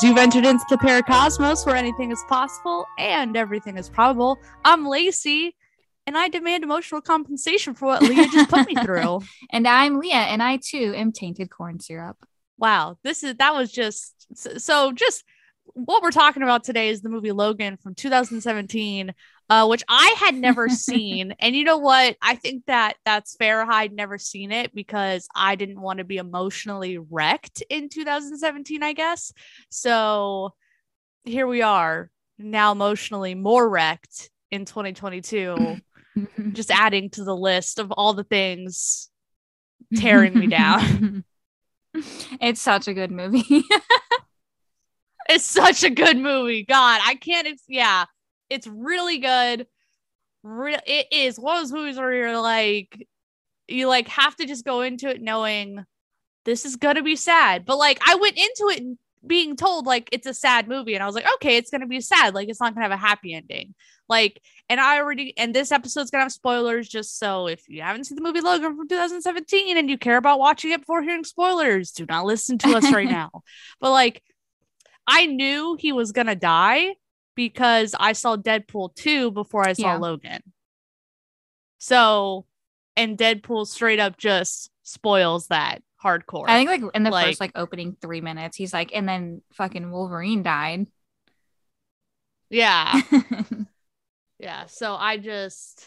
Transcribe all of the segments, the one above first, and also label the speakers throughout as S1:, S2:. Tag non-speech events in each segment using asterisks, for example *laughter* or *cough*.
S1: You've entered into the Paracosmos where anything is possible and everything is probable. I'm Lacey, and I demand emotional compensation for what Leah just put me through. *laughs*
S2: And I'm Leah, and I too am tainted corn syrup.
S1: Wow, this is that was just so just what we're talking about today is the movie Logan from 2017, uh, which I had never *laughs* seen. And you know what? I think that that's fair. I'd never seen it because I didn't want to be emotionally wrecked in 2017, I guess. So here we are now emotionally more wrecked in 2022, *laughs* just adding to the list of all the things tearing me down. *laughs*
S2: it's such a good movie.
S1: it's such a good movie. God, I can't. Ex- yeah, it's really good. Re- it is one of those movies where you're like, you like have to just go into it knowing this is gonna be sad. But like, I went into it being told like it's a sad movie, and I was like, okay, it's gonna be sad. Like, it's not gonna have a happy ending. Like, and I already and this episode's gonna have spoilers. Just so if you haven't seen the movie Logan from 2017 and you care about watching it before hearing spoilers, do not listen to us right *laughs* now. But like I knew he was gonna die because I saw Deadpool 2 before I saw
S2: Yeah.
S1: Logan. So, and Deadpool straight up just spoils that hardcore.
S2: I think like in the
S1: Like-
S2: first like opening three minutes, he's like, and then fucking Wolverine died.
S1: yeah. *laughs* Yeah. So I just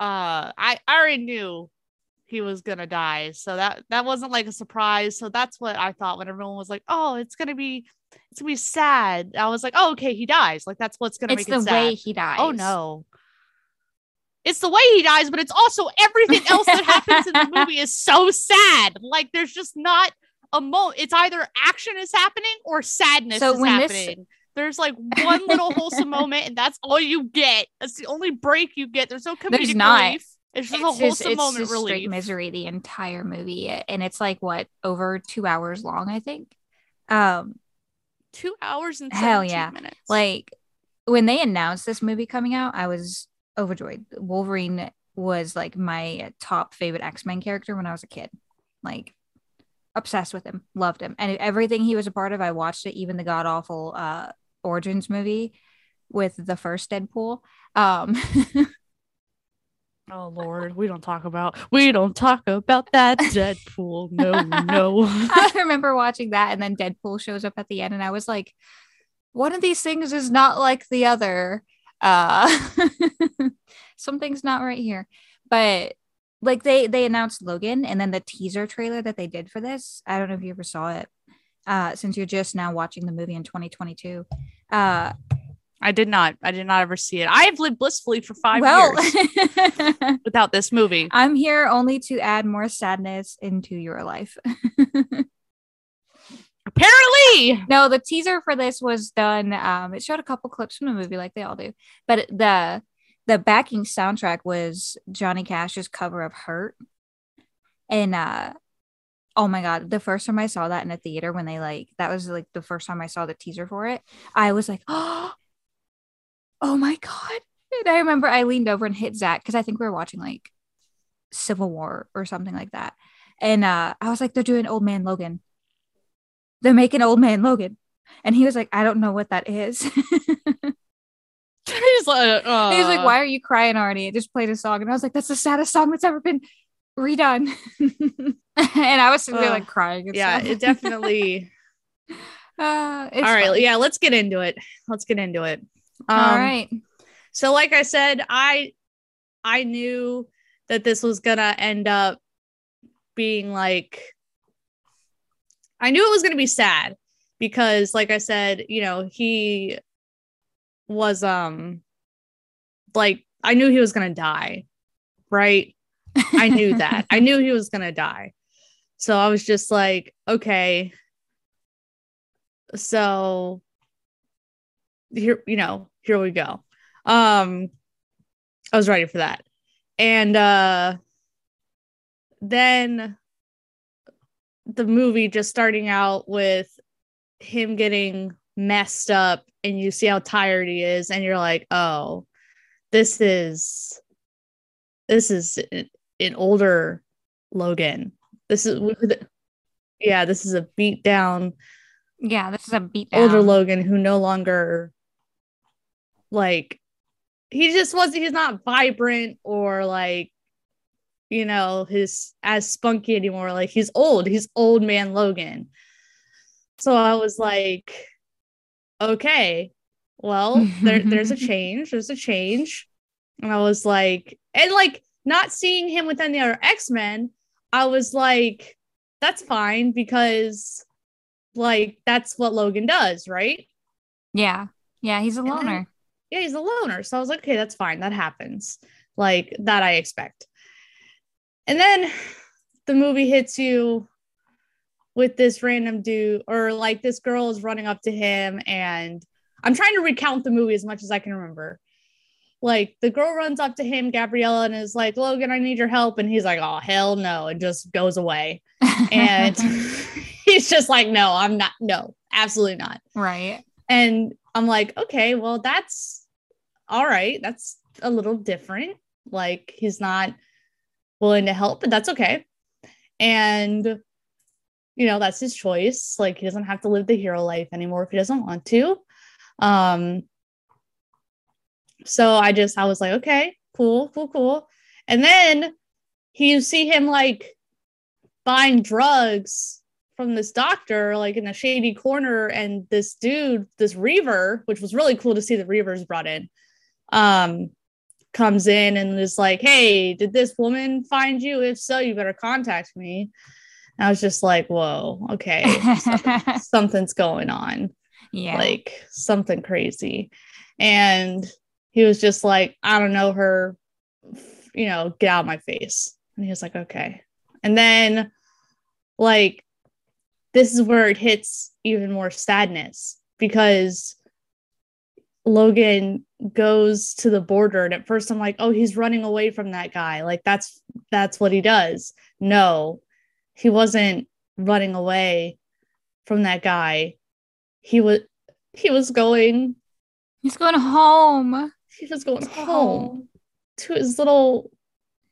S1: uh I, I already knew he was gonna die. So that that wasn't like a surprise. So that's what I thought when everyone was like, Oh, it's gonna be it's gonna be sad. I was like, Oh, okay, he dies. Like that's what's gonna
S2: it's
S1: make
S2: the
S1: it sad.
S2: way he dies.
S1: Oh no. It's the way he dies, but it's also everything else that happens in the *laughs* movie is so sad. Like there's just not a moment. It's either action is happening or sadness
S2: So
S1: is
S2: when this-
S1: happening. There's like one little wholesome *laughs* moment, and that's all you get. That's the only break you get. There's no comedic
S2: There's not.
S1: relief. It's just a
S2: It's just,
S1: wholesome
S2: it's
S1: moment
S2: just straight misery the entire movie, and it's like what over two hours long, I think. Um,
S1: Two hours and
S2: Hell
S1: 17
S2: yeah.
S1: minutes.
S2: like when they announced this movie coming out, I was overjoyed. Wolverine was like my top favorite X Men character when I was a kid. Like obsessed with him, loved him, and everything he was a part of. I watched it, even the god awful uh, Origins movie with the first Deadpool. Um, *laughs*
S1: oh lord, we don't talk about we don't talk about that Deadpool. No, no. *laughs*
S2: I remember watching that, and then Deadpool shows up at the end, and I was like, one of these things is not like the other. Uh, *laughs* something's not right here. But like they they announced Logan, and then the teaser trailer that they did for this. I don't know if you ever saw it. Uh, since you're just now watching the movie in 2022. Uh,
S1: I did not. I did not ever see it. I have lived blissfully for five
S2: well,
S1: years *laughs* without this movie.
S2: I'm here only to add more sadness into your life. *laughs*
S1: Apparently,
S2: No, the teaser for this was done. Um, it showed a couple clips from the movie, like they all do. But the the backing soundtrack was Johnny Cash's cover of "Hurt," and uh, oh my god, the first time I saw that in a theater when they like that was like the first time I saw the teaser for it, I was like, *gasps* oh, oh my god! And I remember I leaned over and hit Zach because I think we were watching like Civil War or something like that, and uh, I was like, they're doing Old Man Logan they're making old man Logan. And he was like, I don't know what that is. he *laughs* *laughs*
S1: he's like, uh,
S2: was like, Why are you crying already? It just played a song. And I was like, That's the saddest song that's ever been redone. *laughs* and I was sitting there like crying. and
S1: Yeah,
S2: stuff.
S1: it definitely.
S2: Uh,
S1: All right,
S2: fun.
S1: yeah, let's get into it. Let's get into it. Um,
S2: All right.
S1: So, like I said, I I knew that this was gonna end up being like I knew it was gonna be sad because, like I said, you know, he was um like I knew he was gonna die, right? I knew *laughs* that. I knew he was gonna die. So I was just like, okay. So here, you know, here we go. Um I was ready for that. And uh then the movie just starting out with him getting messed up and you see how tired he is and you're like, "Oh, this is this is an- an older Logan. This is yeah, this is a beat down
S2: Yeah, this is a beat down.
S1: older Logan who no longer like he just wasn't he's not vibrant or like you know his as spunky anymore. Like he's old. He's old man Logan. So I was like okay well there, there's a *laughs* change. There's a change. And I was like and like not seeing him with any other X-Men I was like that's fine because like that's what Logan does right?
S2: Yeah. Yeah, he's a loner.
S1: Yeah, he's a loner. So I was like, okay, that's fine. That happens. Like that I expect. And then the movie hits you with this random dude, or like this girl is running up to him, and I'm trying to recount the movie as much as I can remember. Like the girl runs up to him, Gabriella, and is like, Logan, I need your help. And he's like, Oh, hell no, and just goes away. *laughs* And *laughs* he's just like, No, I'm not, no, absolutely not.
S2: right.
S1: And I'm like, okay, well, that's all right. That's a little different. Like, he's not willing to help, but that's okay. And, you know, that's his choice. Like, he doesn't have to live the hero life anymore if he doesn't want to. Um, so I just, I was like, okay, cool, cool, cool. And then you see him like buying drugs from this doctor, like in a shady corner, and this dude, this Reaver, which was really cool to see the Reavers brought in, um, comes in and is like, Hey, did this woman find you? If so, you better contact me. And I was just like, Whoa, okay, so- *laughs* something's going on
S2: yeah.
S1: like something crazy. And he was just like, I don't know her, you know, get out of my face. And he was like, okay. And then, like, this is where it hits even more sadness because Logan goes to the border and at first I'm like, oh, he's running away from that guy. Like that's that's what he does. No, he wasn't running away from that guy. He was he was going
S2: he's going home.
S1: he was going
S2: Let's
S1: home to his little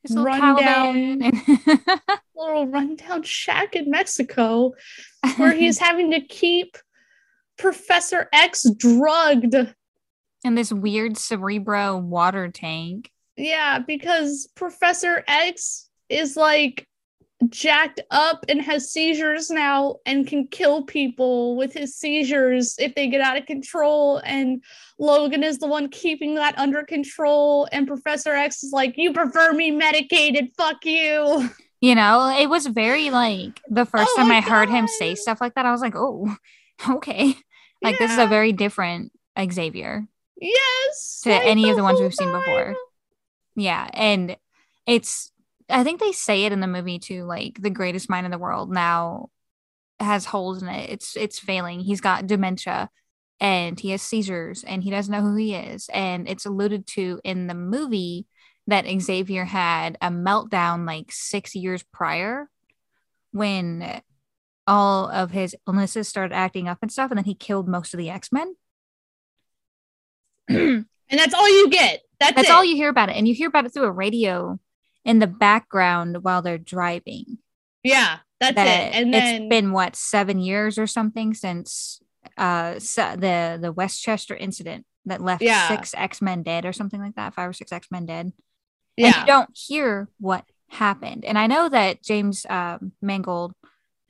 S2: His little
S1: Rundown. *laughs* little rundown shack in Mexico where he's *laughs* having to keep Professor X drugged.
S2: in this weird cerebro water tank.
S1: Yeah, because Professor X is like jacked up and has seizures now and can kill people with his seizures if they get out of control. And Logan is the one keeping that under control. And Professor X is like, You prefer me medicated, fuck you.
S2: You know, it was very like the first
S1: Oh
S2: time I heard him say stuff like that, I was like, oh, *laughs* okay. Like this is a very different Xavier.
S1: Yes.
S2: To
S1: like
S2: any of the ones we've seen before. Yeah. And it's, I think they say it in the movie too, like the greatest mind in the world now has holes in it. It's, it's failing. He's got dementia and he has seizures and he doesn't know who he is. And it's alluded to in the movie that Xavier had a meltdown like six years prior when all of his illnesses started acting up and stuff. And then he killed most of the X Men. *clears throat*
S1: And that's all you get. That's,
S2: That's all you hear about it. And you hear about it through a radio in the background while they're driving.
S1: Yeah, that's
S2: that
S1: it. And then
S2: it's been what seven years or something since uh the the Westchester incident that left
S1: Yeah.
S2: six X Men dead or something like that, five or six X Men dead. And
S1: yeah.
S2: you don't hear what happened. And I know that James um, Mangold,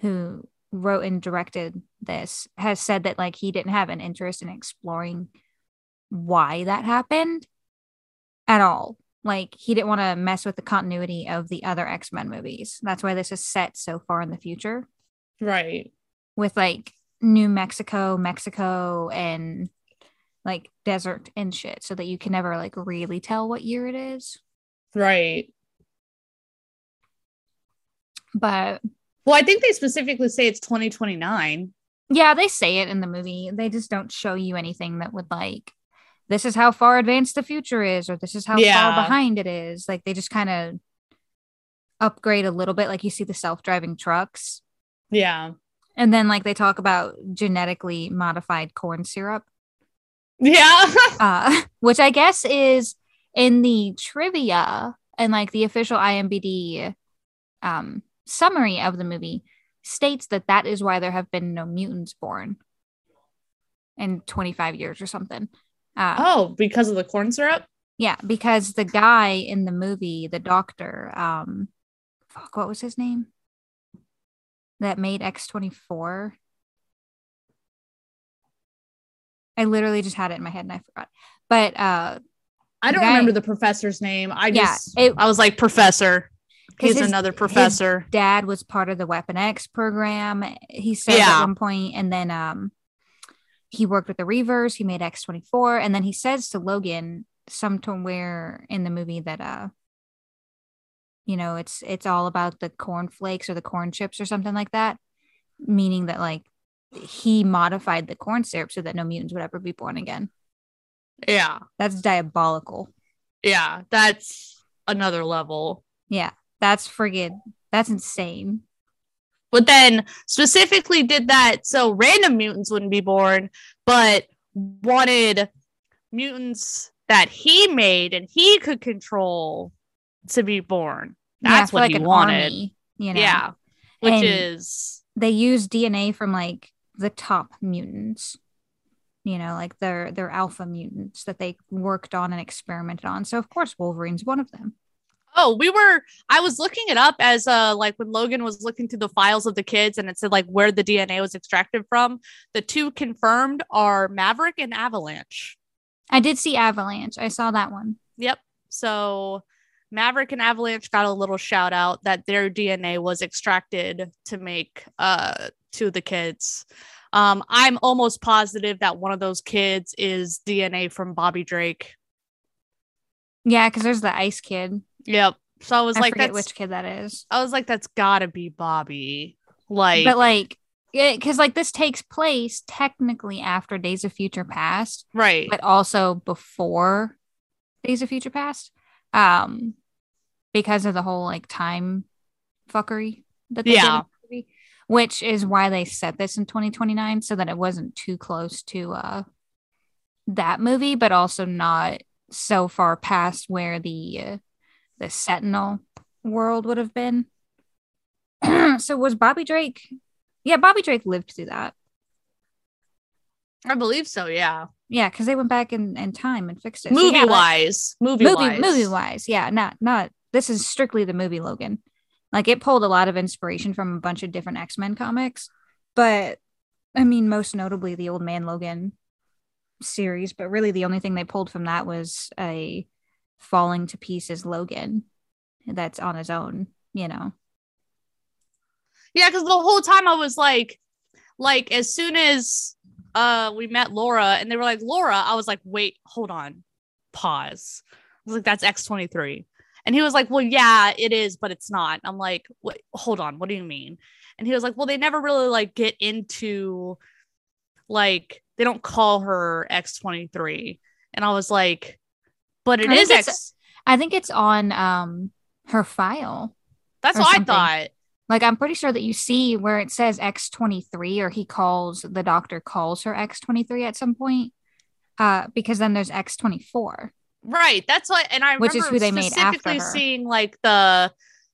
S2: who wrote and directed this, has said that like he didn't have an interest in exploring why that happened at all. Like he didn't want to mess with the continuity of the other X Men movies. That's why this is set so far in the future
S1: Right.
S2: with like New Mexico, Mexico, and like desert and shit, so that you can never like really tell what year it is.
S1: Right.
S2: But
S1: Well, I think they specifically say it's 2029.
S2: Yeah, they say it in the movie. They just don't show you anything that would like this is how far advanced the future is or this is how
S1: Yeah.
S2: far behind it is. Like they just kind of upgrade a little bit like you see the self-driving trucks.
S1: Yeah.
S2: And then like they talk about genetically modified corn syrup,
S1: Yeah. *laughs*
S2: uh *laughs* which I guess is in the trivia and like the official IMBD um summary of the movie states that that is why there have been no mutants born in 25 years or something. Uh,
S1: Oh, because of the corn syrup?
S2: Yeah, because the guy in the movie, the doctor, um, fuck, what was his name? That made X24. I literally just had it in my head and I forgot. But uh
S1: I don't
S2: Guy-
S1: remember the professor's name. I
S2: Yeah,
S1: just
S2: it-
S1: I was like professor. He's
S2: his-
S1: another professor.
S2: dad was part of the Weapon X program. He said
S1: Yeah.
S2: at one point, and then um he worked with the Reavers, he made X24, and then he says to Logan somewhere in the movie that uh you know it's it's all about the corn flakes or the corn chips or something like that meaning that like he modified the corn syrup so that no mutants would ever be born again
S1: yeah.
S2: that's diabolical
S1: Yeah. That's another level.
S2: yeah that's friggin that's insane
S1: But then specifically did that so random mutants wouldn't be born, but wanted mutants that he made and he could control to be born.
S2: Yeah,
S1: That's
S2: for,
S1: what
S2: like
S1: he wanted.
S2: army, you know
S1: Yeah. Which
S2: And-
S1: is
S2: they use DNA from like the top mutants. You know, like their their alpha mutants that they worked on and experimented on. So of course Wolverine's one of them.
S1: Oh, we were I was looking it up as uh like when Logan was looking through the files of the kids and it said like where the DNA was extracted from. The two confirmed are Maverick and Avalanche.
S2: I did see Avalanche. I saw that one.
S1: Yep. So Maverick and Avalanche got a little shout out that their DNA was extracted to make uh to the kids. Um, I'm almost positive that one of those kids is DNA from Bobby Drake.
S2: Yeah, because there's the ice kid.
S1: Yep. So I was
S2: I
S1: like,
S2: forget which kid that is.
S1: I was like, that's gotta be Bobby. Like,
S2: but like because like this takes place technically after Days of Future Past,
S1: right.
S2: but also before Days of Future Past. Um because of the whole like time fuckery that they did
S1: Yeah.
S2: movie, which is why they set this in 2029 so that it wasn't too close to uh that movie, but also not so far past where the uh, the Sentinel world would have been. *clears throat* so was Bobby Drake? Yeah, Bobby Drake lived through that.
S1: I believe so. Yeah.
S2: Yeah, because they went back in, in time and fixed it. So,
S1: movie
S2: yeah, that-
S1: wise, movie,
S2: movie
S1: wise,
S2: movie wise yeah not not this is strictly the movie logan like it pulled a lot of inspiration from a bunch of different x-men comics but i mean most notably the old man logan series but really the only thing they pulled from that was a falling to pieces logan that's on his own you know
S1: Yeah, because the whole time I was like, like as soon as uh we met Laura and they were like Laura, I was like, wait, hold on, pause. I was like, that's X twenty three, and he was like, well, yeah, it is, but it's not. I'm like, wait, hold on, what do you mean? And he was like, well, they never really like get into like they don't call her X twenty three, and I was like, but it
S2: I
S1: is
S2: think i think it's on um her file
S1: That's what
S2: something.
S1: I thought.
S2: Like I'm pretty sure that you see where it says X23 or he calls the doctor calls her X23 at some point. Uh because then there's X24.
S1: Right. That's what, and I
S2: Which is who they made after
S1: specifically seeing like the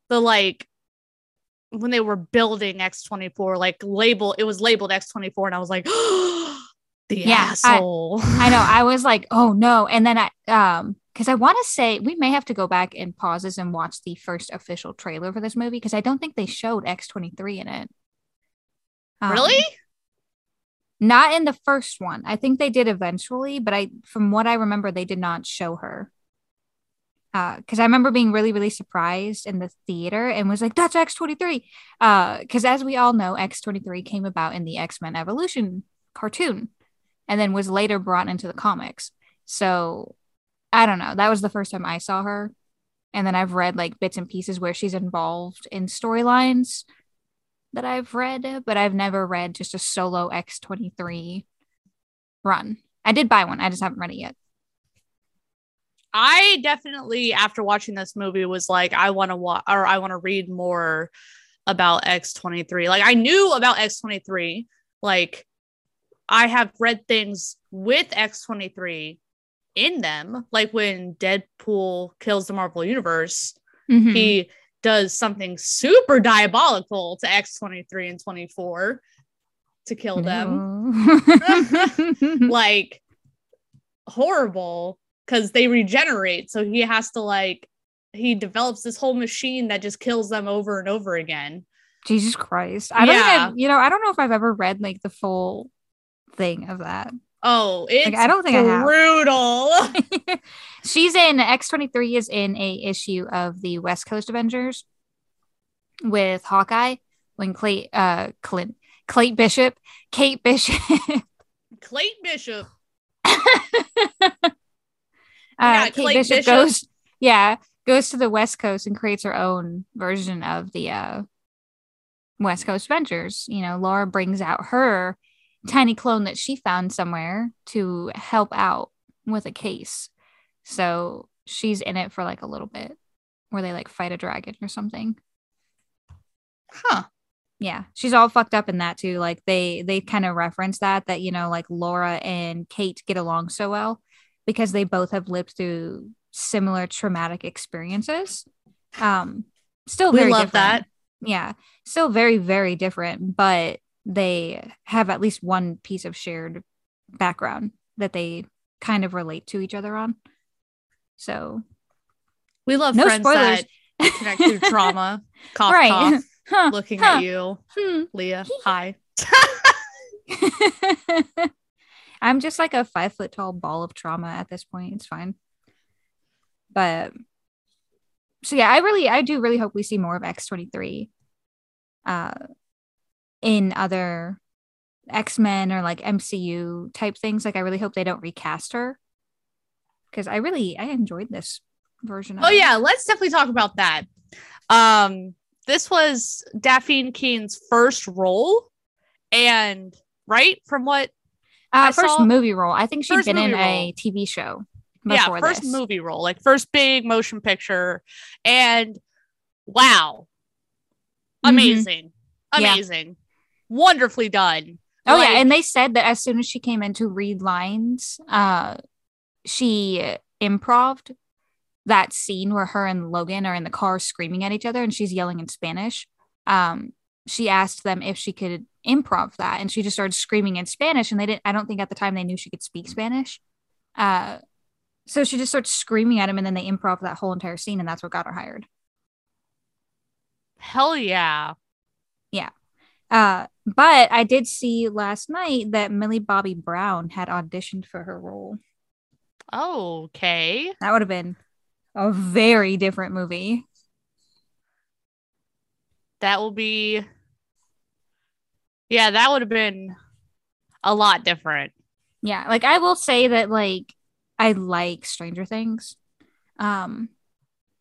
S1: the like when they were building X24, like label it was labeled X24, and I was like, *gasps* the
S2: Yeah, I-
S1: asshole.
S2: I know. *laughs* I was like, "Oh no." And then I um cuz I want to say we may have to go back and pause this and watch the first official trailer for this movie because I don't think they showed X23 in it. Um,
S1: really?
S2: Not in the first one. I think they did eventually, but I from what I remember they did not show her. Uh cuz I remember being really really surprised in the theater and was like that's X23. Uh cuz as we all know X23 came about in the X-Men Evolution cartoon and then was later brought into the comics. So I don't know. That was the first time I saw her. And then I've read like bits and pieces where she's involved in storylines that I've read, but I've never read just a solo X23 run. I did buy one. I just haven't read it yet.
S1: I definitely, after watching this movie, was like, I want to watch or I want to read more about X23. Like, I knew about X23. Like, I have read things with X23 in them. Like, when Deadpool kills the Marvel Universe,
S2: Mhm.
S1: he does something super diabolical to X23 and 24 to kill them.
S2: No. *laughs* *laughs*
S1: like horrible because they regenerate. So he has to like he develops this whole machine that just kills them over and over again.
S2: Jesus Christ. I don't
S1: Yeah.
S2: I've, you know, I don't know if I've ever read like the full thing of that.
S1: Oh, it's
S2: I don't think
S1: brutal. *laughs* *laughs*
S2: She's in X23 is in a issue of the West Coast Avengers with Hawkeye when Clay uh Clint Kate Bishop, Kate Bishop *laughs*
S1: Clayton Bishop.
S2: uh,
S1: Yeah,
S2: Kate
S1: Clayton
S2: Bishop,
S1: Bishop.
S2: goes, yeah, goes to the West Coast and creates her own version of the uh, West Coast Ventures. You know, Laura brings out her tiny clone that she found somewhere to help out with a case. So she's in it for like a little bit where they like fight a dragon or something.
S1: Huh.
S2: Yeah, she's all fucked up in that too. Like they they kind of reference that that you know like Laura and Kate get along so well because they both have lived through similar traumatic experiences. Um, still
S1: We
S2: very
S1: love
S2: different.
S1: that.
S2: Yeah, still very very different, but they have at least one piece of shared background that they kind of relate to each other on. So
S1: We love
S2: No
S1: friends
S2: spoilers.
S1: that connect through *laughs* trauma. Cough,
S2: right,
S1: cough. *laughs*
S2: huh?
S1: Looking
S2: huh.
S1: at you,
S2: Hmm.
S1: Leah. *laughs* Hi.
S2: I'm just like a five foot tall ball of trauma at this point. It's fine. But so yeah, I really I do really hope we see more of X23 uh in other X-Men or like MCU type things. Like I really hope they don't recast her. Cause I really I enjoyed this version of
S1: Oh
S2: it.
S1: yeah, let's definitely talk about that. Um, this was Dafne Keen's first role, and right from what
S2: Uh,
S1: I
S2: first
S1: saw-
S2: movie role. I think she'd been in
S1: movie
S2: a. TV show.
S1: yeah, first
S2: this.
S1: movie role, like first big motion picture, and wow,
S2: Mhm.
S1: amazing,
S2: Yeah.
S1: Wonderfully done.
S2: Oh
S1: Like-
S2: yeah, and they said that as soon as she came in to read lines, uh, she improved that scene where her and Logan are in the car screaming at each other, and she's yelling in Spanish. Um, she asked them if she could improv that, and she just started screaming in Spanish, and they didn't. I don't think at the time they knew she could speak Spanish. Uh, so she just starts screaming at him, and then they improv that whole entire scene, and that's what got her hired.
S1: Hell yeah. yeah!
S2: Uh, but I did see last night that Millie Bobby Brown had auditioned for her role.
S1: Okay,
S2: That would have been a very different movie.
S1: that will be. Yeah, that would have been a lot different.
S2: Yeah, like I will say that like I like Stranger Things. Um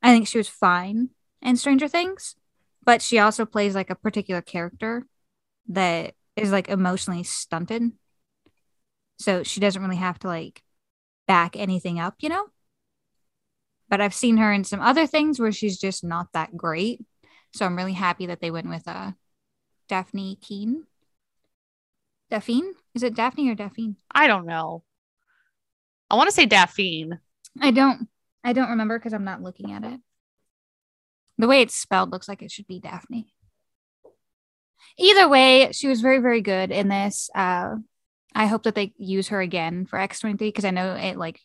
S2: I think she was fine in Stranger Things, but she also plays like a particular character that is like emotionally stunted. So she doesn't really have to like back anything up, you know? But I've seen her in some other things where she's just not that great. So I'm really happy that they went with uh Dafne Keen. Daphne? Is it Daphne or Daphne?
S1: I don't know. I want to say Daphne.
S2: I don't I don't remember because I'm not looking at it. The way it's spelled looks like it should be Daphne. Either way, she was very, very good in this. Uh I hope that they use her again for X23 because I know it like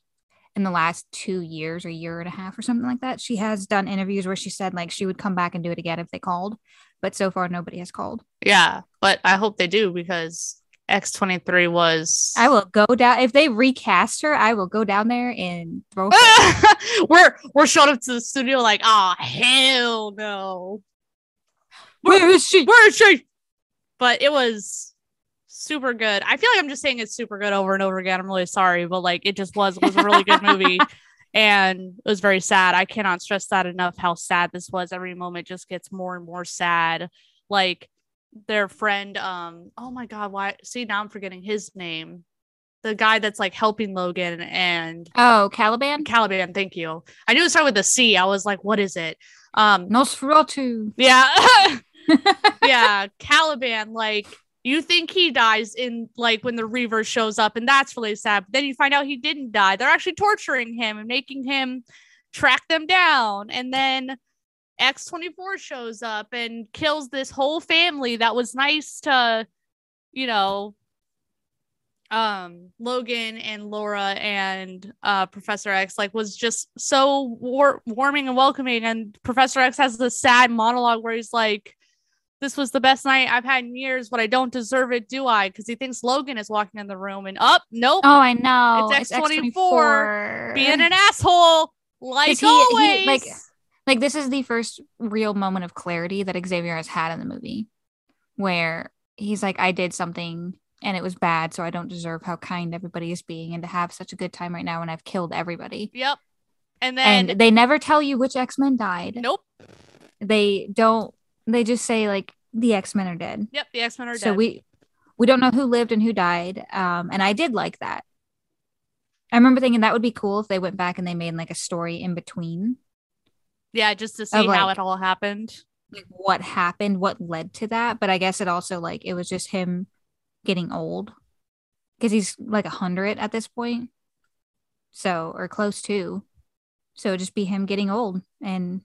S2: in the last two years or year and a half or something like that. She has done interviews where she said like she would come back and do it again if they called, but so far nobody has called.
S1: Yeah, but I hope they do because X23 was.
S2: I will go down if they recast her, I will go down there and throw her. *laughs*
S1: we're we're showing up to the studio like, oh hell no.
S2: Where is she?
S1: Where is she? But it was super good. I feel like I'm just saying it's super good over and over again. I'm really sorry, but like it just was it was a really good movie. *laughs* And it was very sad. I cannot stress that enough how sad this was. Every moment just gets more and more sad. Like their friend, um, oh my god, why see now I'm forgetting his name. The guy that's like helping Logan and
S2: Oh, Caliban?
S1: Caliban, thank you. I knew it started with a C. I was like, what is it? Um,
S2: Nosferatu.
S1: yeah. *laughs* yeah, Caliban, like you think he dies in like when the Reavers shows up, and that's really sad. But then you find out he didn't die. They're actually torturing him and making him track them down. And then X24 shows up and kills this whole family that was nice to, you know, um Logan and Laura and uh Professor X like was just so war- warming and welcoming and Professor X has this sad monologue where he's like this was the best night I've had in years but I don't deserve it do I? Because he thinks Logan is walking in the room and up nope.
S2: Oh, I know.
S1: It's X24 being an asshole like
S2: he-
S1: always
S2: he, like- like this is the first real moment of clarity that Xavier has had in the movie where he's like I did something and it was bad so I don't deserve how kind everybody is being and to have such a good time right now when I've killed everybody.
S1: yep. And then
S2: and they never tell you which X-Men died.
S1: nope.
S2: They don't they just say like the X-Men are dead.
S1: yep the X-Men are
S2: So
S1: dead So
S2: we we don't know who lived and who died. Um and I did like that. I remember thinking that would be cool if they went back and they made like a story in between
S1: yeah just to see how
S2: like-
S1: it all happened
S2: like what happened, what led to that. But I guess it also like it was just him getting old because he's like a hundred at this point, so or close to. So it'd just be him getting old and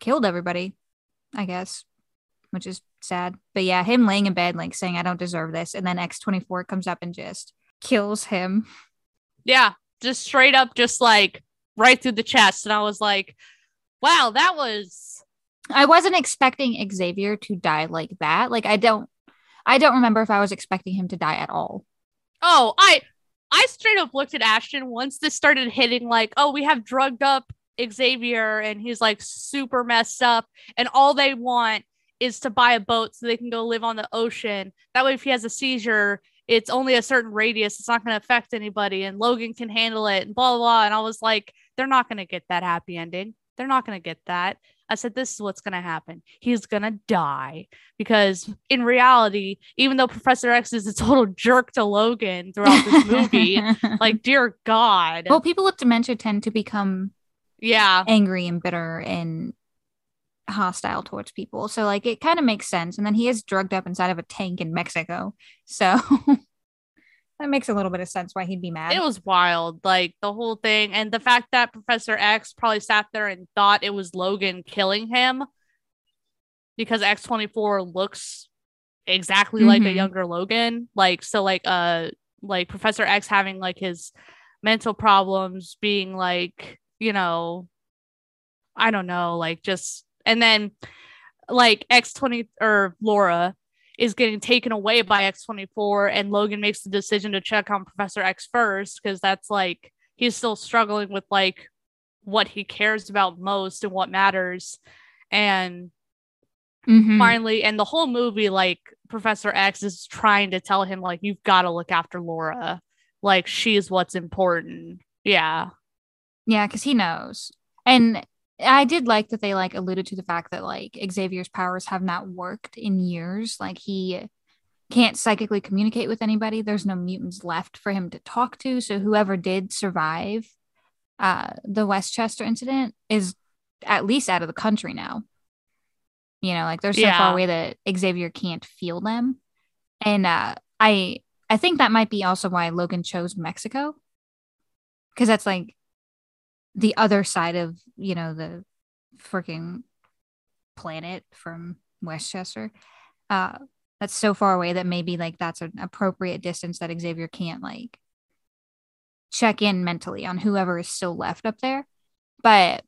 S2: killed everybody, I guess, which is sad. But yeah, him laying in bed like saying I don't deserve this, and then X twenty four comes up and just kills him.
S1: Yeah, just straight up, just like right through the chest. And I was like, wow, that was
S2: I wasn't expecting Xavier to die like that. Like I don't, I don't remember if I was expecting him to die at all.
S1: oh, I I straight up looked at Ashton once this started hitting like, oh, we have drugged up Xavier and he's like super messed up, and all they want is to buy a boat so they can go live on the ocean. That way, if he has a seizure, it's only a certain radius. It's not going to affect anybody, and Logan can handle it, and blah blah. blah. And I was like, they're not going to get that happy ending. They're not going to get that. I said, this is what's going to happen. He's going to die because in reality, even though Professor X is a total *laughs* jerk to Logan throughout this movie, *laughs* like, dear God.
S2: well, people with dementia tend to become
S1: yeah.
S2: angry and bitter and hostile towards people. So like it kind of makes sense. And then he is drugged up inside of a tank in Mexico. So *laughs* that makes a little bit of sense why he'd be mad.
S1: It was wild, like the whole thing. And the fact that Professor X probably sat there and thought it was Logan killing him because X24 looks exactly like a
S2: Mhm.
S1: younger Logan. Like, so, like, uh, like Professor X having like his mental problems being like, you know, I don't know, like just, and then like X20 or Laura is getting taken away by X24 and Logan makes the decision to check on Professor X first because that's like he's still struggling with like what he cares about most and what matters and
S2: Mhm.
S1: finally and the whole movie like Professor X is trying to tell him like you've got to look after Laura like she's what's important yeah
S2: Yeah, because he knows. And I did like that they like alluded to the fact that like Xavier's powers have not worked in years. Like he can't psychically communicate with anybody. There's no mutants left for him to talk to. So whoever did survive uh the Westchester incident is at least out of the country now. You know, like they're so
S1: Yeah.
S2: far away that Xavier can't feel them. And uh I I think that might be also why Logan chose Mexico. Cause that's like the other side of you know the freaking planet from Westchester. Uh, that's so far away that maybe like that's an appropriate distance that Xavier can't like check in mentally on whoever is still left up there. But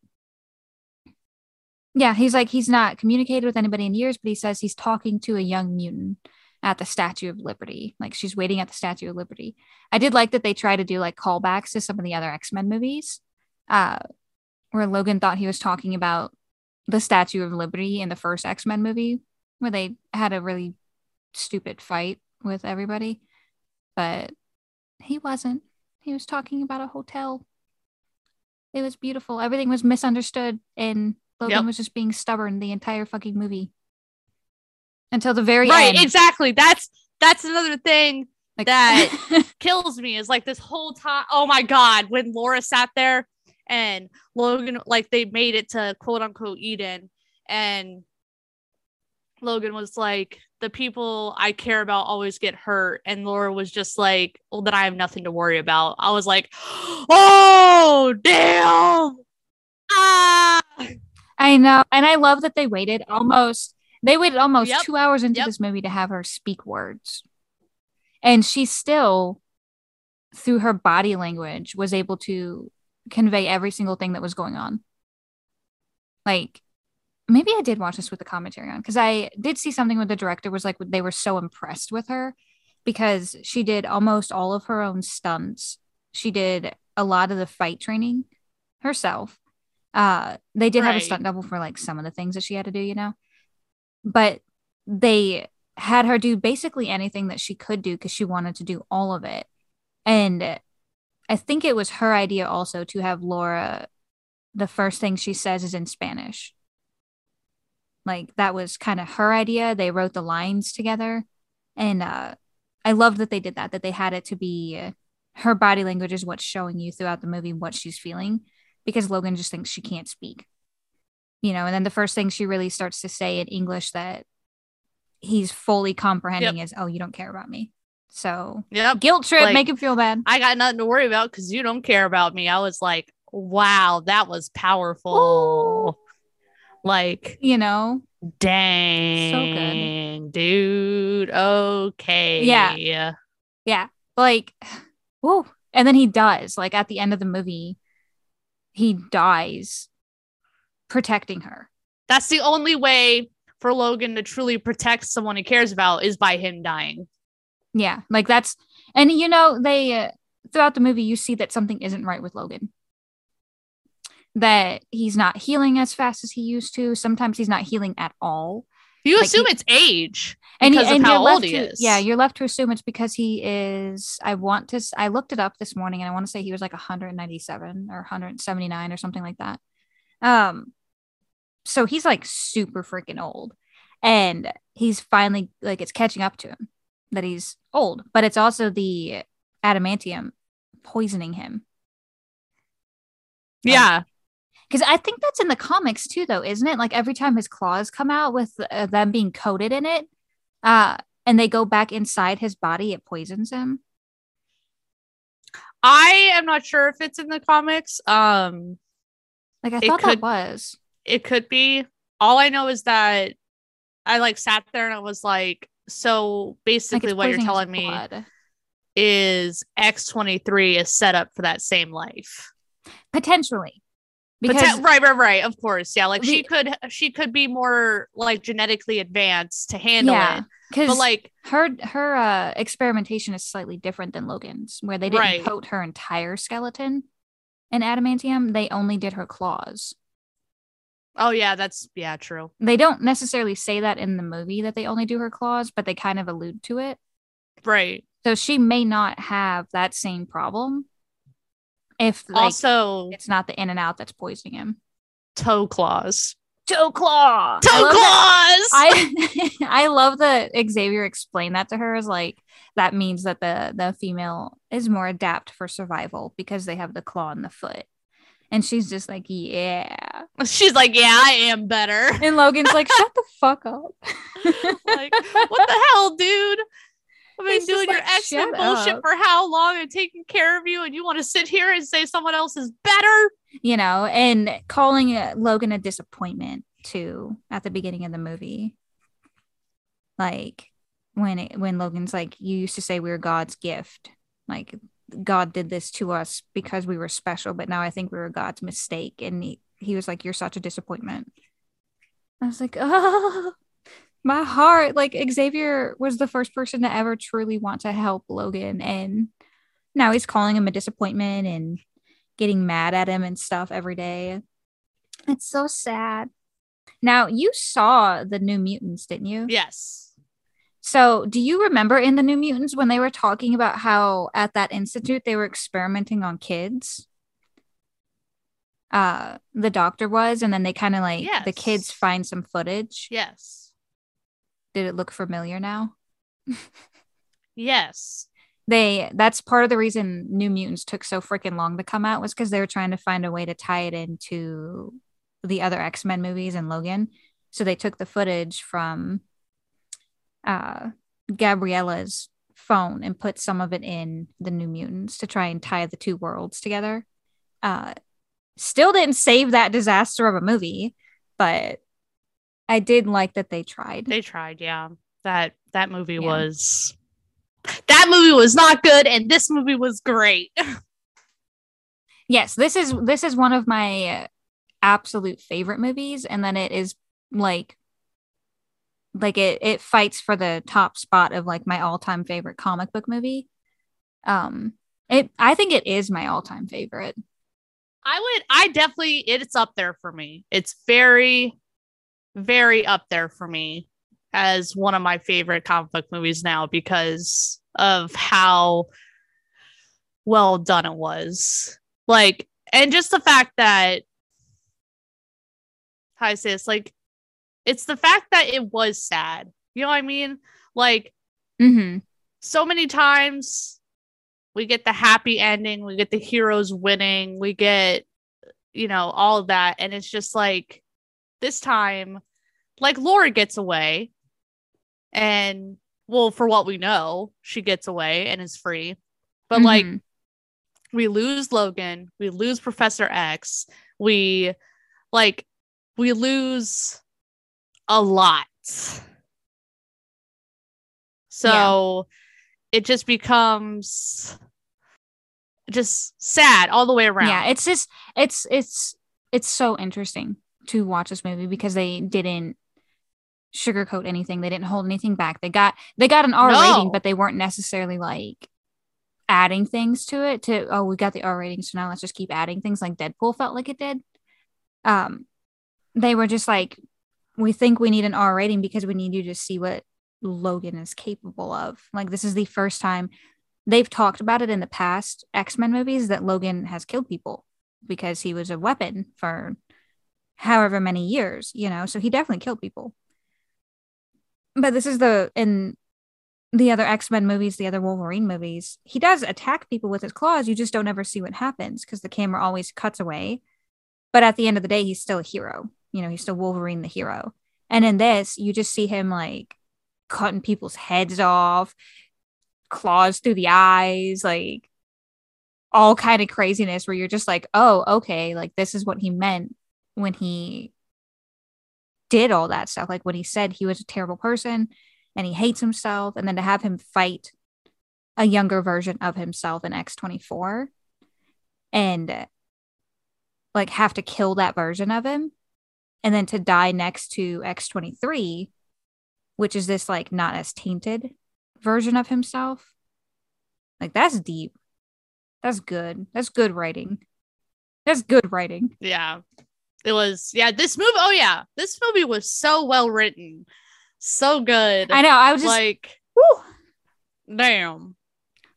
S2: yeah, he's like he's not communicated with anybody in years, but he says he's talking to a young mutant at the Statue of Liberty. Like she's waiting at the Statue of Liberty. I did like that they try to do like callbacks to some of the other X-Men movies uh, where Logan thought he was talking about the Statue of Liberty in the first X Men movie, where they had a really stupid fight with everybody. But he wasn't. He was talking about a hotel. It was beautiful. Everything was misunderstood, and Logan
S1: Yep.
S2: was just being stubborn the entire fucking movie until the very
S1: right
S2: end.
S1: Right, exactly that's that's another thing
S2: Like-
S1: that *laughs* kills me is like this whole time. Oh my god, when Laura sat there and Logan, like they made it to quote unquote Eden, and Logan was like, "The people I care about always get hurt," and Laura was just like, "Well, then I have nothing to worry about." I was like, *gasps* "Oh damn!" Ah,
S2: I know. And I love that they waited almost they waited almost
S1: Yep.
S2: two hours into
S1: Yep.
S2: this movie to have her speak words. And she still, through her body language, was able to convey every single thing that was going on. Like, maybe I did watch this with the commentary on because I did see something with the director was like they were so impressed with her because she did almost all of her own stunts. She did a lot of the fight training herself. Uh, they did have a stunt double for like some of the things that she had to do, you know, but they had her do basically anything that she could do because she wanted to do all of it. And I think it was her idea also to have Laura, the first thing she says is in Spanish. Like that was kind of her idea. They wrote the lines together. And uh, I loved that they did that, that they had it to be uh, her body language is what's showing you throughout the movie what she's feeling because Logan just thinks she can't speak. You know, and then the first thing she really starts to say in English that he's fully comprehending is, oh, you don't care about me. So
S1: yeah,
S2: guilt trip,
S1: Like-
S2: make him feel bad.
S1: I got nothing to worry about because you don't care about me. I was like, wow, that was powerful. Like,
S2: You know,
S1: dang, so dude. Okay.
S2: Yeah. yeah, like, *sighs* whoa. And then he does, like, at the end of the movie, he dies protecting her.
S1: That's the only way for Logan to truly protect someone he cares about is by him dying.
S2: Yeah, like that's, and you know, they, uh, throughout the movie, you see that something isn't right with Logan. That he's not healing as fast as he used to. Sometimes he's not healing at all.
S1: You
S2: Like,
S1: assume
S2: he-
S1: it's age
S2: and
S1: because
S2: and
S1: of how old he
S2: to-
S1: is.
S2: Yeah, you're left to assume it's because he is. I want to. I looked it up this morning, and I want to say he was like 197 or 179 or something like that. Um, so he's like super freaking old, and he's finally like it's catching up to him that he's old, but it's also the adamantium poisoning him.
S1: yeah.
S2: Because I think that's in the comics too, though, isn't it? Like every time his claws come out with uh, them being coated in it, uh, and they go back inside his body, it poisons him.
S1: I am not sure if it's in the comics. Um,
S2: Like I thought
S1: could-
S2: that was.
S1: it could be. All I know is that I like sat there and I was like, so basically
S2: it's
S1: what you're telling me is X23 is set up for that same life.
S2: potentially, because
S1: right, right, right. Of course. Yeah. Like she could she could be more like genetically advanced to handle
S2: yeah,
S1: it.
S2: because
S1: But like
S2: her her uh, experimentation is slightly different than Logan's, where they didn't
S1: Right.
S2: coat her entire skeleton in adamantium. They only did her claws.
S1: Oh yeah, that's yeah, true.
S2: They don't necessarily say that in the movie that they only do her claws, but they kind of allude to it.
S1: Right.
S2: So she may not have that same problem if like
S1: also
S2: it's not the in and out that's poisoning him.
S1: toe claws.
S2: Toe claw.
S1: Toe
S2: I love that-
S1: claws.
S2: I *laughs* I love that Xavier explained that to her as like that means that the the female is more adapt for survival because they have the claw in the foot. And she's just like, yeah. *laughs*
S1: She's like, yeah, I am better.
S2: And Logan's like, shut the *laughs* fuck up. *laughs*
S1: like, what the hell, dude? I've been
S2: He's
S1: doing your
S2: like,
S1: X bullshit
S2: up."
S1: for how long and taking care of you, and you want to sit here and say someone else is better?
S2: you know, and calling uh, Logan a disappointment too at the beginning of the movie. Like when it, when Logan's like, "You used to say we are God's gift, like God did this to us because we were special, but now I think we were God's mistake." And he, he was like, "You're such a disappointment." I was like, "Oh, *laughs* my heart!" Like Xavier was the first person to ever truly want to help Logan, and now he's calling him a disappointment and getting mad at him and stuff every day. It's so sad. Now, you saw the New Mutants, didn't you?
S1: Yes.
S2: So, do you remember in the New Mutants when they were talking about how at that institute they were experimenting on kids? Uh, the doctor was, and then they kind of like the kids find some footage.
S1: Yes.
S2: Did it look familiar now?
S1: Yes.
S2: they that's part of the reason New Mutants took so freaking long to come out was because they were trying to find a way to tie it into the other X-Men movies and Logan. So they took the footage from uh Gabriella's phone and put some of it in the New Mutants to try and tie the two worlds together. Uh still didn't save that disaster of a movie. but I did like that they tried.
S1: They tried, yeah. That that movie
S2: Yeah.
S1: was that movie was not good, and this movie was great. *laughs*
S2: yes, this is this is one of my absolute favorite movies, and then it is like like it it fights for the top spot of like my all time favorite comic book movie. Um, it I think it is my all time favorite.
S1: I would, I definitely, it's up there for me. It's very, very up there for me as one of my favorite comic book movies now because of how well done it was. Like, and just the fact that, how I say this, like, it's the fact that it was sad. You know what I mean? Like,
S2: Mm-hmm.
S1: so many times we get the happy ending, we get the heroes winning, we get, you know, all of that. And it's just like this time, like Laura gets away. And well, for what we know, she gets away and is free. But like
S2: Mhm.
S1: we lose Logan, we lose Professor X, we like we lose a lot. So it just becomes just sad all the way around.
S2: Yeah, it's just it's it's it's so interesting to watch this movie because they didn't sugarcoat anything. They didn't hold anything back. They got they got an R rating, but they weren't necessarily like adding things to it to oh we got the R rating, so now let's just keep adding things like Deadpool felt like it did. Um they were just like we think we need an R rating because we need you to see what Logan is capable of. Like this is the first time they've talked about it in the past X-Men movies that Logan has killed people because he was a weapon for however many years, you know. So he definitely killed people. But this is the in the other X-Men movies, the other Wolverine movies, he does attack people with his claws. You just don't ever see what happens because the camera always cuts away. But at the end of the day, he's still a hero. You know, he's still Wolverine the hero. And in this, you just see him like cutting people's heads off, claws through the eyes, like all kind of craziness where you're just like, oh, okay, like this is what he meant when he did all that stuff. Like when he said he was a terrible person and he hates himself, and then to have him fight a younger version of himself in X24 and like have to kill that version of him and then to die next to X23, which is this like not as tainted version of himself. Like that's deep. That's good. That's good writing. That's good writing.
S1: Yeah. It was yeah, this movie oh yeah, this movie was so well written. So good.
S2: I know. I was just
S1: like
S2: whew,
S1: damn.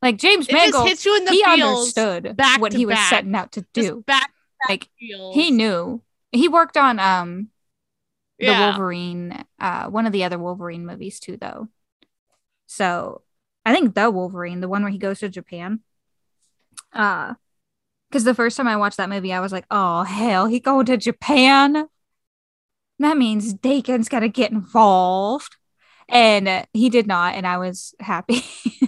S2: like James
S1: It just
S2: Mangold.
S1: hits you in the
S2: He
S1: feels.
S2: understood
S1: back
S2: what he was
S1: back.
S2: setting out to
S1: just
S2: do.
S1: back, back
S2: Like. He knew. He worked on um the
S1: yeah.
S2: Wolverine, uh, one of the other Wolverine movies too, though. So I think the Wolverine, the one where he goes to Japan. Uh, because the first time I watched that movie, I was like, "Oh hell, he going to Japan? That means Daken's got to get involved." And he did not, and I was happy. *laughs*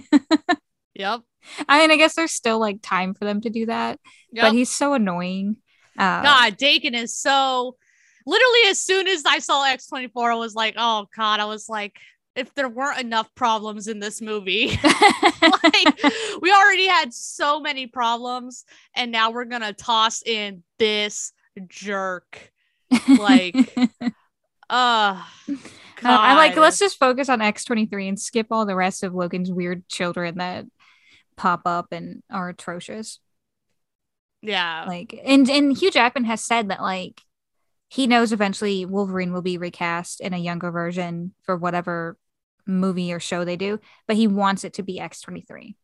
S1: Yep.
S2: I mean, I guess there's still like time for them to do that,
S1: Yep.
S2: but he's so annoying. Uh,
S1: God, Daken is so literally as soon as I saw X24, I was like, oh God, I was like, if there weren't enough problems in this movie. *laughs* *laughs* like we already had so many problems, and now we're gonna toss in this jerk. Like, *laughs* uh
S2: Uh, I like let's just focus on X23 and skip all the rest of Logan's weird children that pop up and are atrocious.
S1: Yeah.
S2: Like and and Hugh Jackman has said that like he knows eventually Wolverine will be recast in a younger version for whatever movie or show they do, but he wants it to be X23.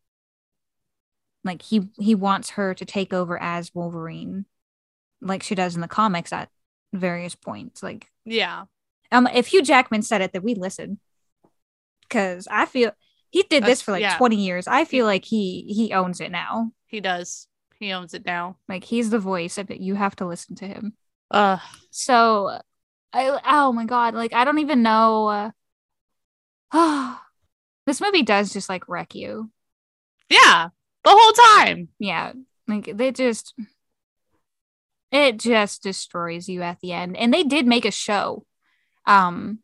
S2: Like he he wants her to take over as Wolverine like she does in the comics at various points. Like
S1: Yeah.
S2: um, if Hugh Jackman said it, then we listen. Because I feel he did this for like
S1: yeah.
S2: 20 years. I feel like he he owns it now.
S1: He does. He owns it now.
S2: Like he's the voice. You have to listen to him.
S1: Uh
S2: So, I oh my god, like I don't even know. Uh, *sighs* this movie does just like wreck you.
S1: yeah. The whole time.
S2: Yeah, like they just it just destroys you at the end. And they did make a show um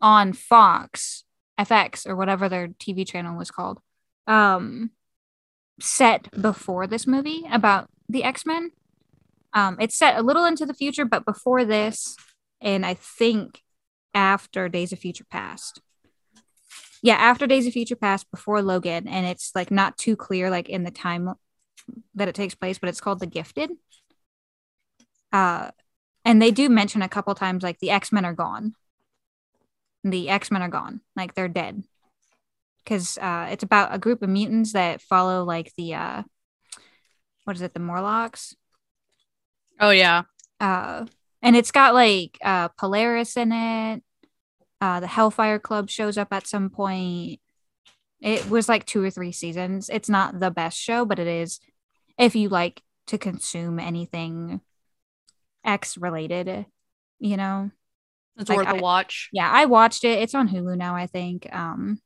S2: on Fox FX or whatever their TV channel was called. Um set before this movie about the X-Men. Um it's set a little into the future but before this and I think after Days of Future Past. Yeah, after Days of Future Past before Logan and it's like not too clear like in the time that it takes place but it's called The Gifted uh and they do mention a couple times like the x-men are gone the x-men are gone like they're dead because uh it's about a group of mutants that follow like the uh what is it the morlocks
S1: Oh yeah.
S2: uh and it's got like uh polaris in it uh the hellfire club shows up at some point it was like two or three seasons it's not the best show but it is if you like to consume anything X related, you know.
S1: It's
S2: Like,
S1: worth a
S2: I-
S1: watch.
S2: Yeah, I watched it. It's on Hulu now, I think. Um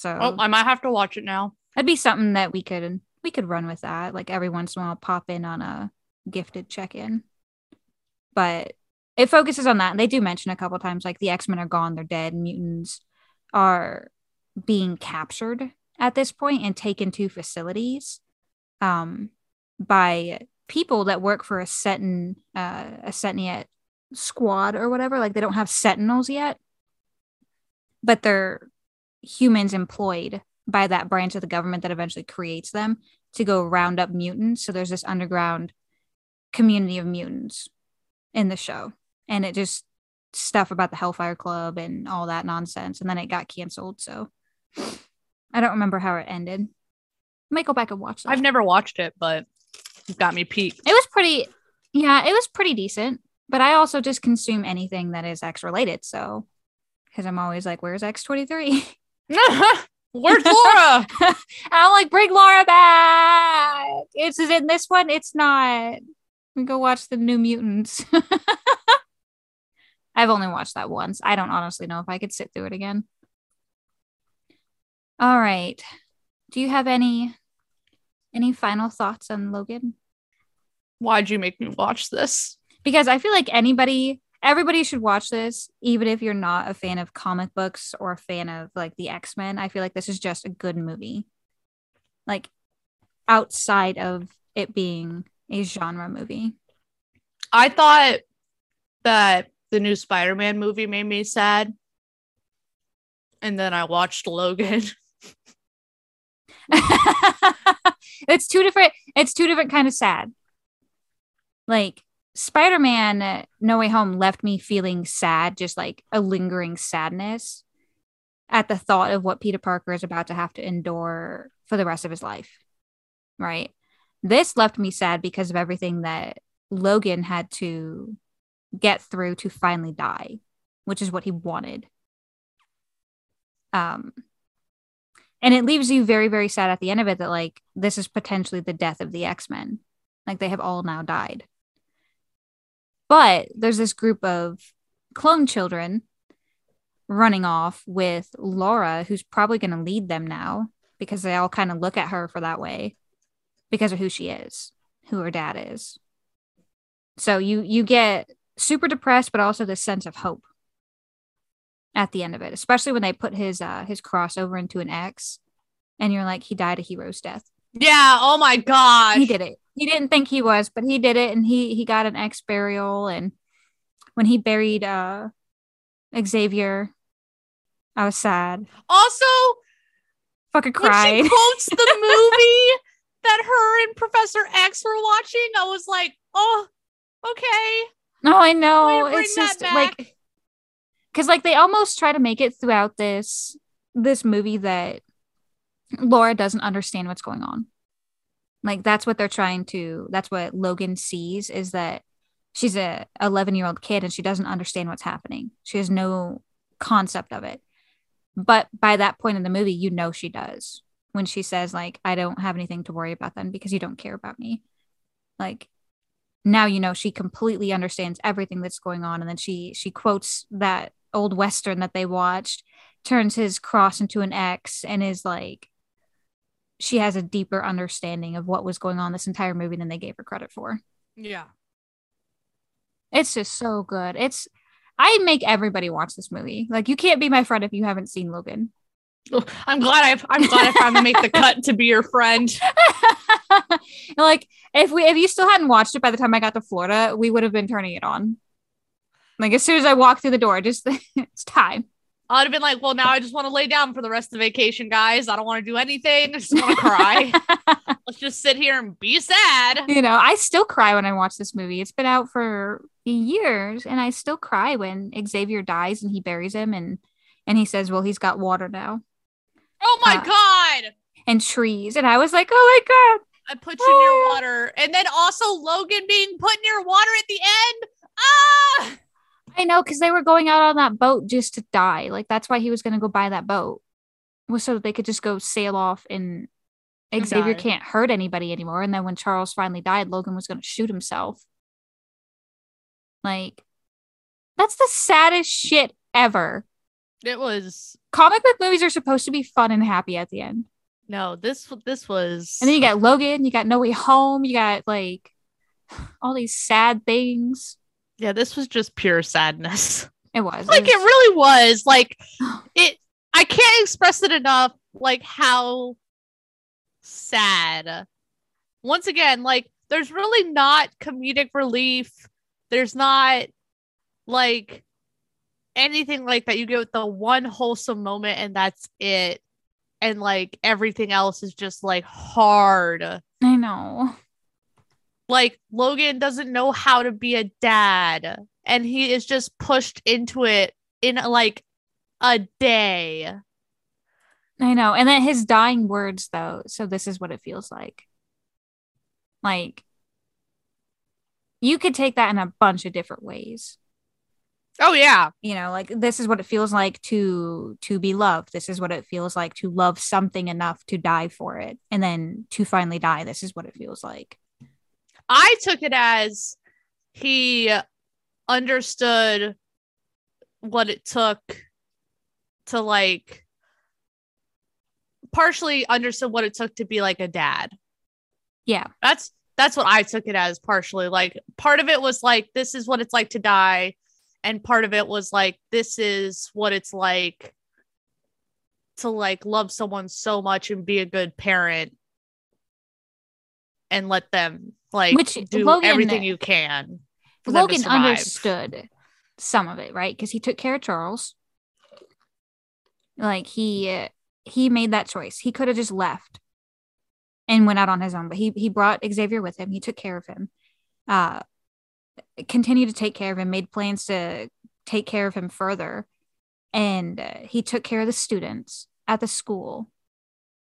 S2: so
S1: Oh, I might have to watch it now.
S2: that'd be something that we could we could run with that. Like every once in a while pop in on a gifted check-in. But it focuses on that. And they do mention a couple times like the X-Men are gone, they're dead, mutants are being captured at this point and taken to facilities um by people that work for a Seton uh a Setniet squad or whatever. Like they don't have sentinels yet. But they're humans employed by that branch of the government that eventually creates them to go round up mutants. So there's this underground community of mutants in the show. And it just stuff about the Hellfire Club and all that nonsense. And then it got canceled. So I don't remember how it ended. I Might go back and watch that.
S1: I've never watched it, but you've got me peaked.
S2: it was pretty yeah, it was pretty decent. But I also just consume anything that is X related. So because I'm always like, where's X23? *laughs* *laughs*
S1: Where's Laura? *laughs*
S2: I'm like, bring Laura back. It's in this one. It's not. We go watch the New Mutants. *laughs* I've only watched that once. I don't honestly know if I could sit through it again. All right. Do you have any any final thoughts on Logan?
S1: Why'd you make me watch this?
S2: Because I feel like anybody everybody should watch this even if you're not a fan of comic books or a fan of like the X-Men. I feel like this is just a good movie. Like outside of it being a genre movie.
S1: I thought that the new Spider-Man movie made me sad. And then I watched Logan. *laughs* *laughs*
S2: it's two different it's two different kind of sad like spider-man uh, no way home left me feeling sad just like a lingering sadness at the thought of what peter parker is about to have to endure for the rest of his life right? This left me sad because of everything that logan had to get through to finally die which is what he wanted. Um and it leaves you very very sad at the end of it that like this is potentially the death of the x-men. Like they have all now died but there's this group of clone children running off with laura who's probably going to lead them now because they all kind of look at her for that way because of who she is who her dad is so you you get super depressed but also this sense of hope at the end of it, especially when they put his uh his cross over into an X and you're like, he died a hero's death.
S1: yeah. Oh my gosh.
S2: He did it. He didn't think he was, but he did it and he he got an X burial and when he buried uh Xavier, I was sad.
S1: Also,
S2: Fucking
S1: when
S2: cried.
S1: she quotes the *laughs* movie that her and Professor X were watching, I was like, oh, okay.
S2: No, I know.
S1: Way to bring
S2: It's just like because like they almost try to make it throughout this this movie that Laura doesn't understand what's going on. Like that's what they're trying to that's what Logan sees is that she's a 11 year old kid and she doesn't understand what's happening. She has no concept of it. But by that point in the movie, you know she does when she says like I don't have anything to worry about then because you don't care about me. Like now you know she completely understands everything that's going on and then she she quotes that old western that they watched turns his cross into an x and is like she has a deeper understanding of what was going on this entire movie than they gave her credit for
S1: Yeah.
S2: It's just so good. It's I make everybody watch this movie. Like you can't be my friend if you haven't seen Logan.
S1: I'm glad I I'm glad I finally make the cut to be your friend. *laughs*
S2: like if we if you still hadn't watched it by the time I got to Florida, we would have been turning it on. Like as soon as I walked through the door, just *laughs* it's time.
S1: I'd have been like, well, now I just want to lay down for the rest of the vacation, guys. I don't want to do anything. I *laughs* just want to cry. *laughs* Let's just sit here and be sad.
S2: You know, I still cry when I watch this movie. It's been out for years, and I still cry when Xavier dies and he buries him, and and he says, "Well, he's got water now."
S1: Oh my uh, god!
S2: And trees, and I was like, "Oh my god!"
S1: I put you near ah. water, and then also Logan being put near water at the end. Ah!
S2: I know because they were going out on that boat just to die. Like that's why he was going to go buy that boat, was so that they could just go sail off and Xavier can't hurt anybody anymore. And then when Charles finally died, Logan was going to shoot himself. Like that's the saddest shit ever.
S1: It was.
S2: Comic book movies are supposed to be fun and happy at the end.
S1: No, this this was.
S2: And then you got Logan, you got No Way Home, you got like *sighs* all these sad things.
S1: Yeah, this was just pure sadness. *laughs*
S2: It was.
S1: Like it, was... it really was. Like *sighs* it I can't express it enough like how sad. Once again, like there's really not comedic relief. There's not like anything like that. You get the one wholesome moment and that's it. And like everything else is just like hard.
S2: I know.
S1: Like Logan doesn't know how to be a dad and he is just pushed into it in like a day.
S2: I know. And then his dying words though, so this is what it feels like. Like you could take that in a bunch of different ways.
S1: Oh yeah.
S2: You know, like this is what it feels like to to be loved. This is what it feels like to love something enough to die for it. And then to finally die, this is what it feels like.
S1: I took it as he understood what it took to like partially understood what it took to be like a dad.
S2: Yeah.
S1: That's that's what I took it as partially. Like part of it was like this is what it's like to die and part of it was like this is what it's like to like love someone so much and be a good parent and let them like Which do Logan, everything you can.
S2: Logan understood some of it, right? Because he took care of Charles. Like he he made that choice. He could have just left and went out on his own, but he he brought Xavier with him. He took care of him. Uh continued to take care of him, made plans to take care of him further. And uh, he took care of the students at the school.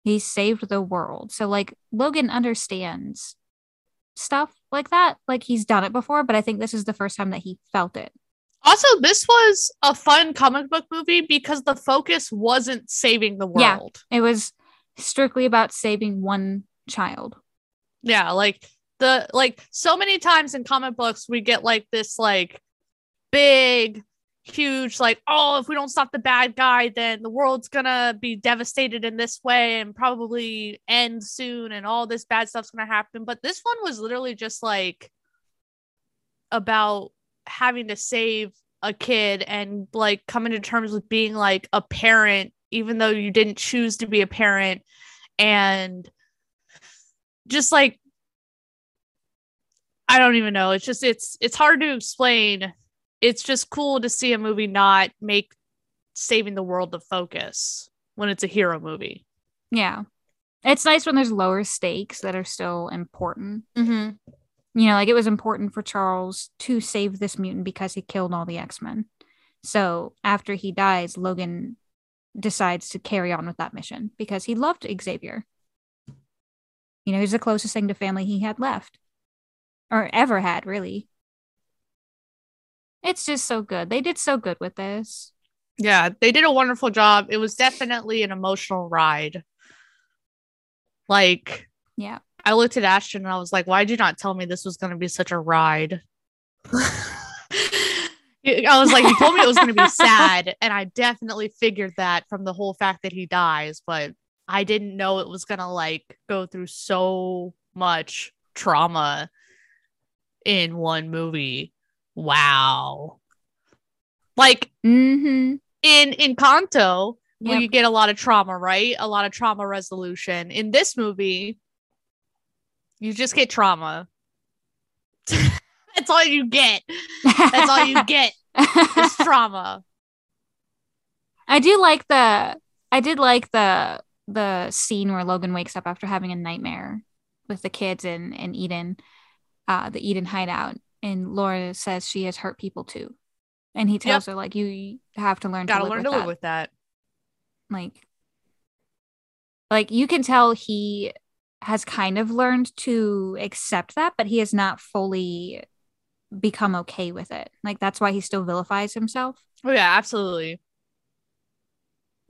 S2: He saved the world. So like Logan understands stuff like that. Like he's done it before, but I think this is the first time that he felt it.
S1: Also, this was a fun comic book movie because the focus wasn't saving the world.
S2: Yeah, it was strictly about saving one child.
S1: Yeah, like the like so many times in comic books we get like this like big huge like oh if we don't stop the bad guy then the world's gonna be devastated in this way and probably end soon and all this bad stuff's gonna happen. But this one was literally just like about having to save a kid and like coming to terms with being like a parent even though you didn't choose to be a parent. And just like I don't even know. It's just it's it's hard to explain it's just cool to see a movie not make saving the world the focus when it's a hero movie.
S2: Yeah. It's nice when there's lower stakes that are still important.
S1: Mm-hmm.
S2: You know, like it was important for Charles to save this mutant because he killed all the X Men. So after he dies, Logan decides to carry on with that mission because he loved Xavier. You know, he's the closest thing to family he had left or ever had, really. It's just so good. They did so good with this.
S1: Yeah, they did a wonderful job. It was definitely an emotional ride. Like,
S2: yeah.
S1: I looked at Ashton and I was like, why did you not tell me this was going to be such a ride? *laughs* I was like, you told me it was going to be sad. And I definitely figured that from the whole fact that he dies, but I didn't know it was going to like go through so much trauma in one movie Wow. Like
S2: Mm-hmm.
S1: in Encanto,
S2: Yep.
S1: where you get a lot of trauma, right? A lot of trauma resolution. In this movie, you just get trauma. *laughs* That's all you get. That's all you *laughs* get is trauma.
S2: I do like the I did like the the scene where Logan wakes up after having a nightmare with the kids in in Eden, uh, the Eden hideout, and Laura says she has hurt people too, and he tells her like you have to learn
S1: Gotta
S2: to live
S1: learn
S2: with
S1: to live
S2: that.
S1: with that.
S2: like like you can tell he has kind of learned to accept that, but he has not fully become okay with it. Like that's why he still vilifies himself.
S1: Oh yeah, absolutely.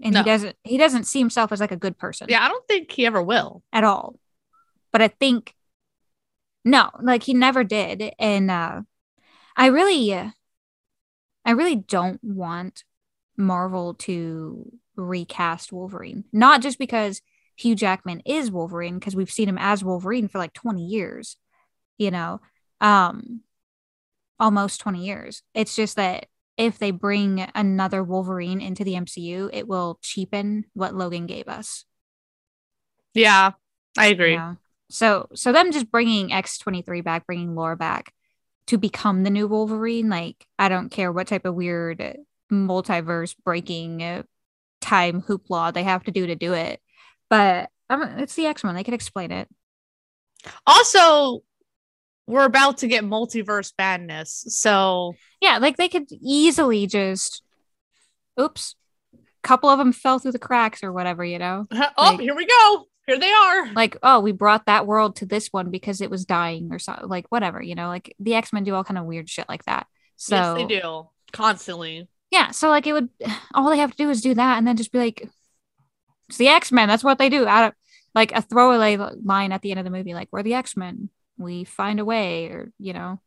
S2: And
S1: No.
S2: he doesn't he doesn't see himself as like a good person.
S1: Yeah, I don't think he ever will.
S2: at all. But I think no, like he never did. And uh I really I really don't want Marvel to recast Wolverine. Not just because Hugh Jackman is Wolverine because we've seen him as Wolverine for like 20 years, you know. Um almost 20 years. It's just that if they bring another Wolverine into the MCU, it will cheapen what Logan gave us.
S1: Yeah, I agree.
S2: So so them just bringing X23 back, bringing Laura back to become the new Wolverine, like I don't care what type of weird multiverse breaking time hoopla they have to do to do it. But um, it's the X-Men. They could explain it.
S1: Also, we're about to get multiverse madness. So
S2: Yeah, like they could easily just oops. A couple of them fell through the cracks or whatever, you know? *laughs*
S1: oh,
S2: Like-
S1: here we go. Here they are.
S2: Like, oh, we brought that world to this one because it was dying or something. Like, whatever, you know? Like the X-Men do all kind of weird shit like that. So
S1: yes, they do. Constantly.
S2: Yeah, so like it would *sighs* all they have to do is do that and then just be like it's the X-Men. That's what they do. Out of like a throwaway line at the end of the movie, like we're the X-Men. We find a way, or you know.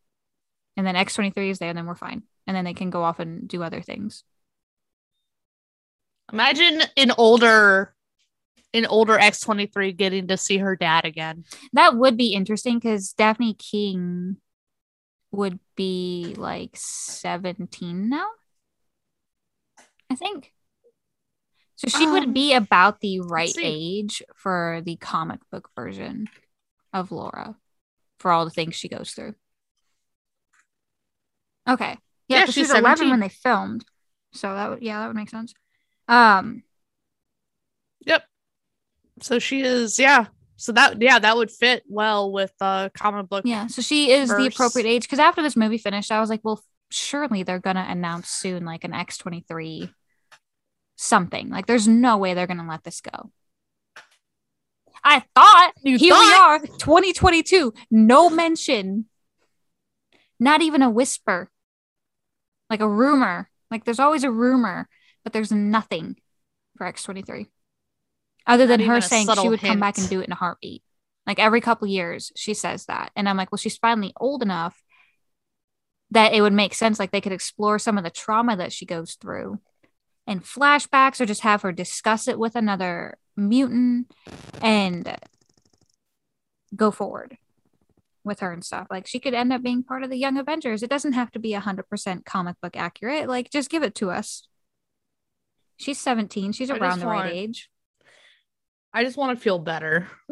S2: And then X23 is there, and then we're fine. And then they can go off and do other things.
S1: Imagine an older an older X23 getting to see her dad again.
S2: That would be interesting because Dafne Keen would be like 17 now. I think. So she
S1: Um,
S2: would be about the right age for the comic book version of Laura for all the things she goes through. Okay. Yeah,
S1: Yeah,
S2: 'cause
S1: she's
S2: she was 11 when they filmed. So that would yeah, that would make sense. Um
S1: Yep. So she is, yeah. So that yeah, that would fit well with uh comic book.
S2: Yeah, so she is the appropriate age because after this movie finished, I was like, well, surely they're gonna announce soon like an X twenty three something. Like, there's no way they're gonna let this go. I thought
S1: You
S2: here
S1: thought?
S2: we are, 2022, no mention, not even a whisper, like a rumor. Like, there's always a rumor, but there's nothing for X twenty three, other than her saying she would come back and do it in a heartbeat. Like every couple years, she says that. And I'm like, well, she's finally old enough that it would make sense. Like they could explore some of the trauma that she goes through and flashbacks, or just have her discuss it with another mutant and go forward with her and stuff. Like she could end up being part of the Young Avengers. It doesn't have to be 100% comic book accurate. Like just give it to us. She's 17. She's
S1: I
S2: around the right age.
S1: I just want to feel better. *laughs*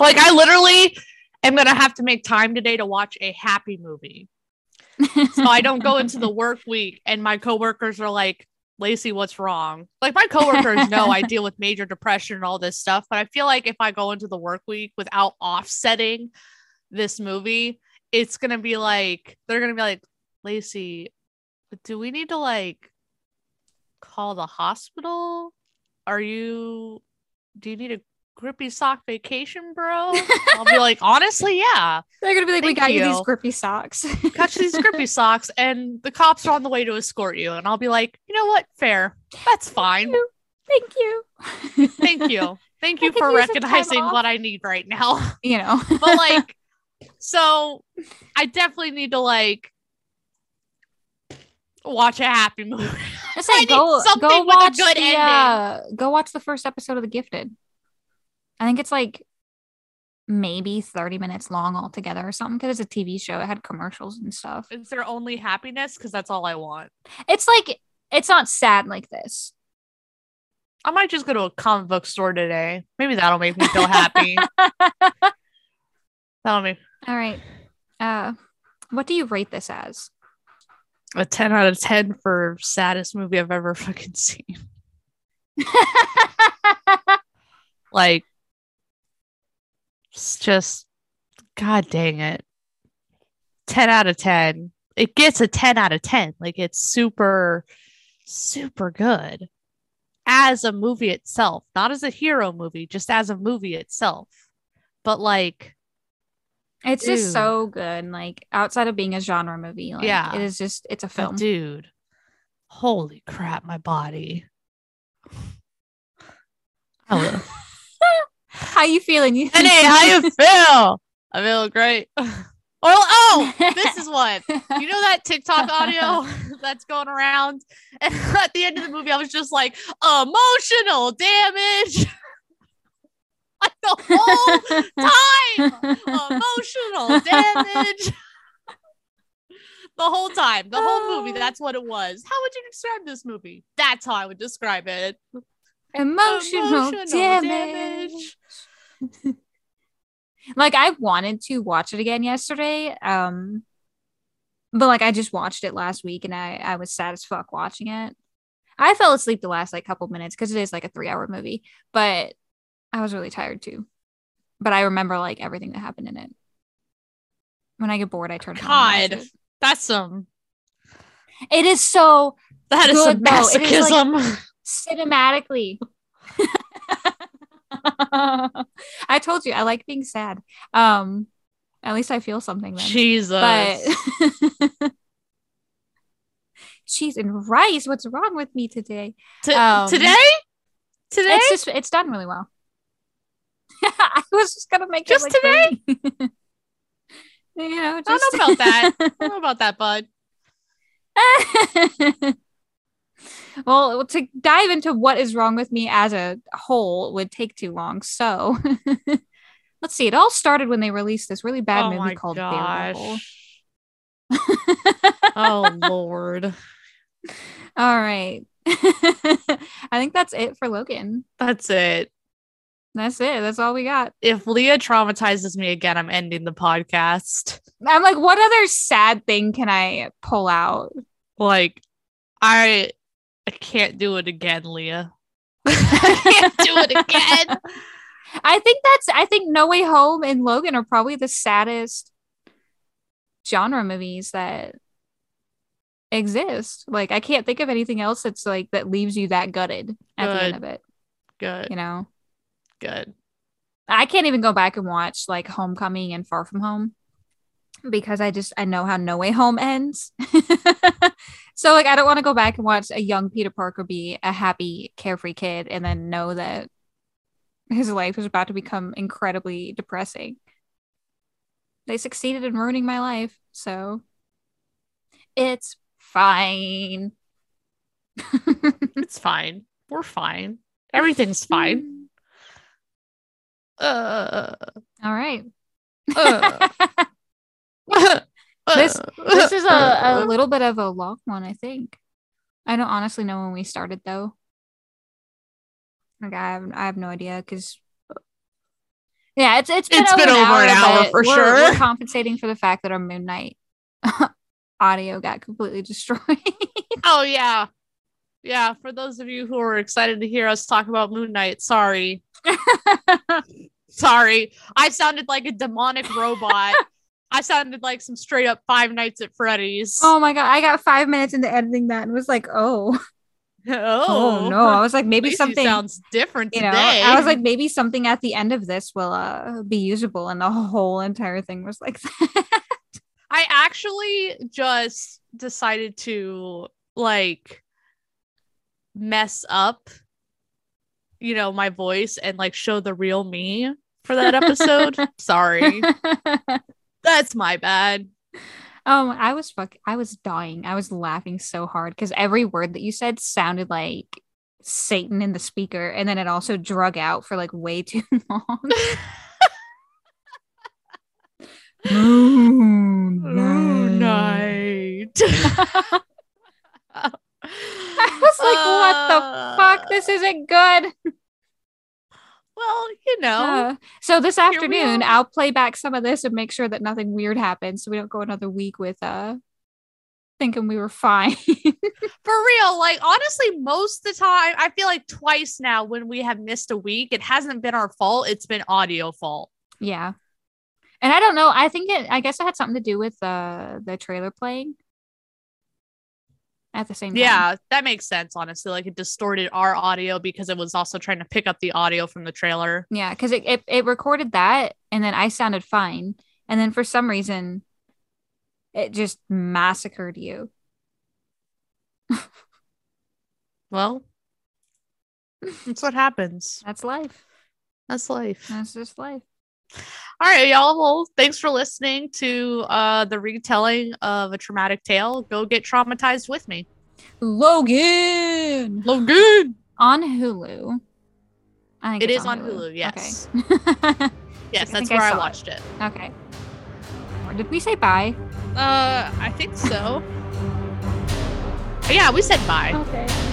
S1: Like I literally am gonna have to make time today to watch a happy movie. So I don't go into the *laughs* work week and my coworkers are like, Lacey, what's wrong? Like my coworkers know I deal with major depression and all this stuff, but I feel like if I go into the work week without offsetting this movie, it's gonna be like they're gonna be like, Lacey, do we need to like call the hospital? Are you do you need a grippy sock vacation, bro? I'll be like, *laughs* honestly, yeah.
S2: They're gonna be like, we got you.
S1: you.
S2: these grippy socks.
S1: Catch these grippy *laughs* socks, and the cops are on the way to escort you. And I'll be like, you know what? Fair. That's fine.
S2: Thank you.
S1: Thank you. Thank *laughs* you for
S2: use some time
S1: recognizing what I need right now.
S2: You know,
S1: but like, so I definitely need to like watch a happy movie. *laughs* *laughs*
S2: I say go
S1: something
S2: go watch
S1: good
S2: the,
S1: ending.
S2: uh, go watch the first episode of The Gifted. I think it's like maybe 30 minutes long altogether or something because it's a TV show. It had commercials and stuff.
S1: Is there only happiness? Because that's all I want.
S2: It's like it's not sad like this.
S1: I might just go to a comic book store today. Maybe that'll make me feel happy. *laughs* that'll make
S2: All right. Uh what do you rate this as?
S1: A 10 out of 10 for saddest movie I've ever *laughs* fucking seen. *laughs* Like, it's just, god dang it. 10 out of 10. It gets a 10 out of 10. Like, it's super, super good as a movie itself, not as a hero movie, just as a movie itself. But, like,
S2: it's
S1: Dude.
S2: just so good. Like outside of being a genre movie, like,
S1: Yeah.
S2: it is just it's a
S1: but
S2: film.
S1: dude, holy crap, my body. Hello. *laughs*
S2: How you feeling? You
S1: Hey, *laughs* how you feel? I feel great. *laughs* Oh, oh, this is what. You know that TikTok audio that's going around? And at the end of the movie, I was just like, emotional damage. *laughs* the whole time. Emotional *laughs* damage. the whole time. The whole movie. *sighs* That's what it was. How would you describe this movie? That's how I would describe it.
S2: emotional,
S1: Emotional
S2: damage. *laughs* like I wanted to watch it again yesterday. Um but like I just watched it last week and I I was sad as fuck watching it. I fell asleep the last like couple minutes because it is like a three hour movie, but I was really tired too. But I remember like everything that happened in it. When I get bored, I turn
S1: God. That's some.
S2: It. is so
S1: That is some
S2: Good. It is, like-
S1: masochism.
S2: cinematically. *laughs* I told you I like being sad. Um, at least I feel something then.
S1: Jesus.
S2: But *laughs* cheese and rice. What's wrong with me today?
S1: T-
S2: um,
S1: today? Today?
S2: It's just it's done really well. *laughs* I was just gonna make
S1: Just
S2: it like today. *laughs* you know,
S1: I don't know about that. I don't know *laughs* about that, bud.
S2: well, to dive into what is wrong with me as a whole would take too long. So let's see. It all started when they released this really bad
S1: oh
S2: movie
S1: my
S2: called
S1: gosh. oh Lord.
S2: all right. I think that's it for Logan.
S1: That's it.
S2: That's it. That's all we got.
S1: If Leah traumatizes me again, I'm ending the podcast.
S2: I'm like, what other sad thing can I pull out?
S1: Like, I I can't do it again, Leah. *laughs* I can't do it again. *laughs*
S2: I think that's I think No Way Home and Logan are probably the saddest genre movies that exist. Like I can't think of anything else that's like that leaves you that gutted at the end of it.
S1: Good.
S2: You know?
S1: Good.
S2: I can't even go back and watch like Homecoming and Far From Home because I just I know how No Way Home ends. *laughs* so like I don't want to go back and watch a young Peter Parker be a happy carefree kid and then know that his life is about to become incredibly depressing. They succeeded in ruining my life, so it's fine. *laughs*
S1: It's fine. We're fine. Everything's fine. Mm. Uh,
S2: All right. *laughs*
S1: uh,
S2: This- This is a,
S1: Uh,
S2: a little bit of a long one, I think. I don't honestly know when we started though. Like I have I have no idea because yeah, it's it's been
S1: It's
S2: over,
S1: been
S2: an,
S1: over
S2: hour,
S1: an hour for
S2: we're,
S1: sure.
S2: We're compensating for the fact that our Moon Knight *laughs* audio got completely destroyed. *laughs*
S1: Oh yeah. Yeah, for those of you who are excited to hear us talk about Moon Knight, sorry. *laughs* sorry. I sounded like a demonic robot. *laughs* I sounded like some straight up Five Nights at Freddy's.
S2: oh my god, I got five minutes into editing that and was like, oh, *laughs* oh, no. I was like, maybe something
S1: sounds different
S2: you
S1: today.
S2: know i was like maybe something at the end of this will uh be usable and the whole entire thing was like that
S1: I actually just decided to like mess up, you know, my voice and like show the real me for that episode. *laughs* Sorry. *laughs* That's my bad.
S2: um i was fuck i was dying i was laughing so hard because every word that you said sounded like satan in the speaker and then it also drug out for like way too *laughs* long Moon
S1: Moon Knight.
S2: I was like, what the fuck? This isn't good.
S1: Well, you know,
S2: Uh, so this afternoon. I'll play back some of this and make sure that nothing weird happens, so we don't go another week with uh thinking we were fine. *laughs*
S1: for real. Like honestly, most of the time, I feel like twice now when we have missed a week, it hasn't been our fault. It's been audio fault.
S2: yeah, and I don't know. I think it. I guess it had something to do with uh the trailer playing at the same time.
S1: Yeah, that makes sense. Honestly, like it distorted our audio because it was also trying to pick up the audio from the trailer.
S2: Yeah, because it, it it recorded that, and then I sounded fine, and then for some reason, it just massacred you. *laughs*
S1: Well, *laughs* that's what happens.
S2: That's life.
S1: That's life.
S2: That's just life.
S1: All right, y'all. Well, thanks for listening to uh the retelling of a traumatic tale. Go get traumatized with me.
S2: Logan
S1: Logan.
S2: on Hulu. I think it's
S1: on Hulu, yes.
S2: Okay. *laughs*
S1: Yes, that's
S2: I
S1: where I,
S2: it.
S1: watched it.
S2: okay. Or did we say bye?
S1: Uh, I think so. yeah, we said bye.
S2: Okay.